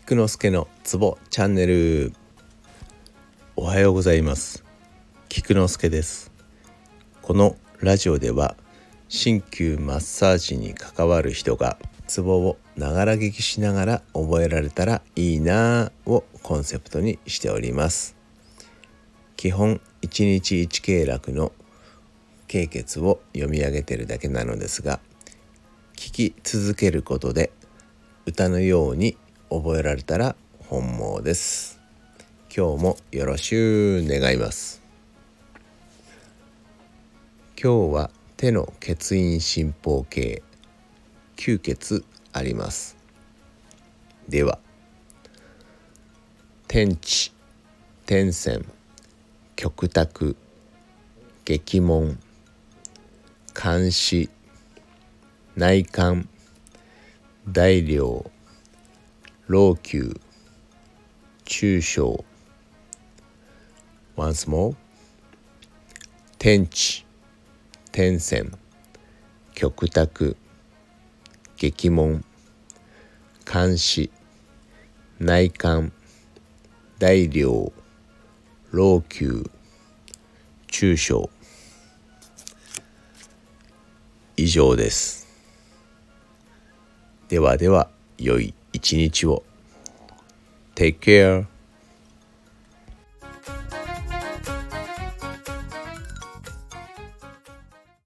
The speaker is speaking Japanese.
菊之助のツボチャンネル。おはようございます。菊之助です。このラジオでは鍼灸マッサージに関わる人がツボをながら聞きしながら覚えられたらいいなぁをコンセプトにしております。基本1日1経絡の経血を読み上げてるだけなのですが聞き続けることで歌のように覚えられたら本望です。今日もよろしゅう願います。今日は手の血印進行形吸血あります。では天地天線極卓激門監視内観大量老朽中小。Once more 天地。天線。極卓激門。監視。内観。大量老朽中小。以上です。ではでは良い。一日を Take care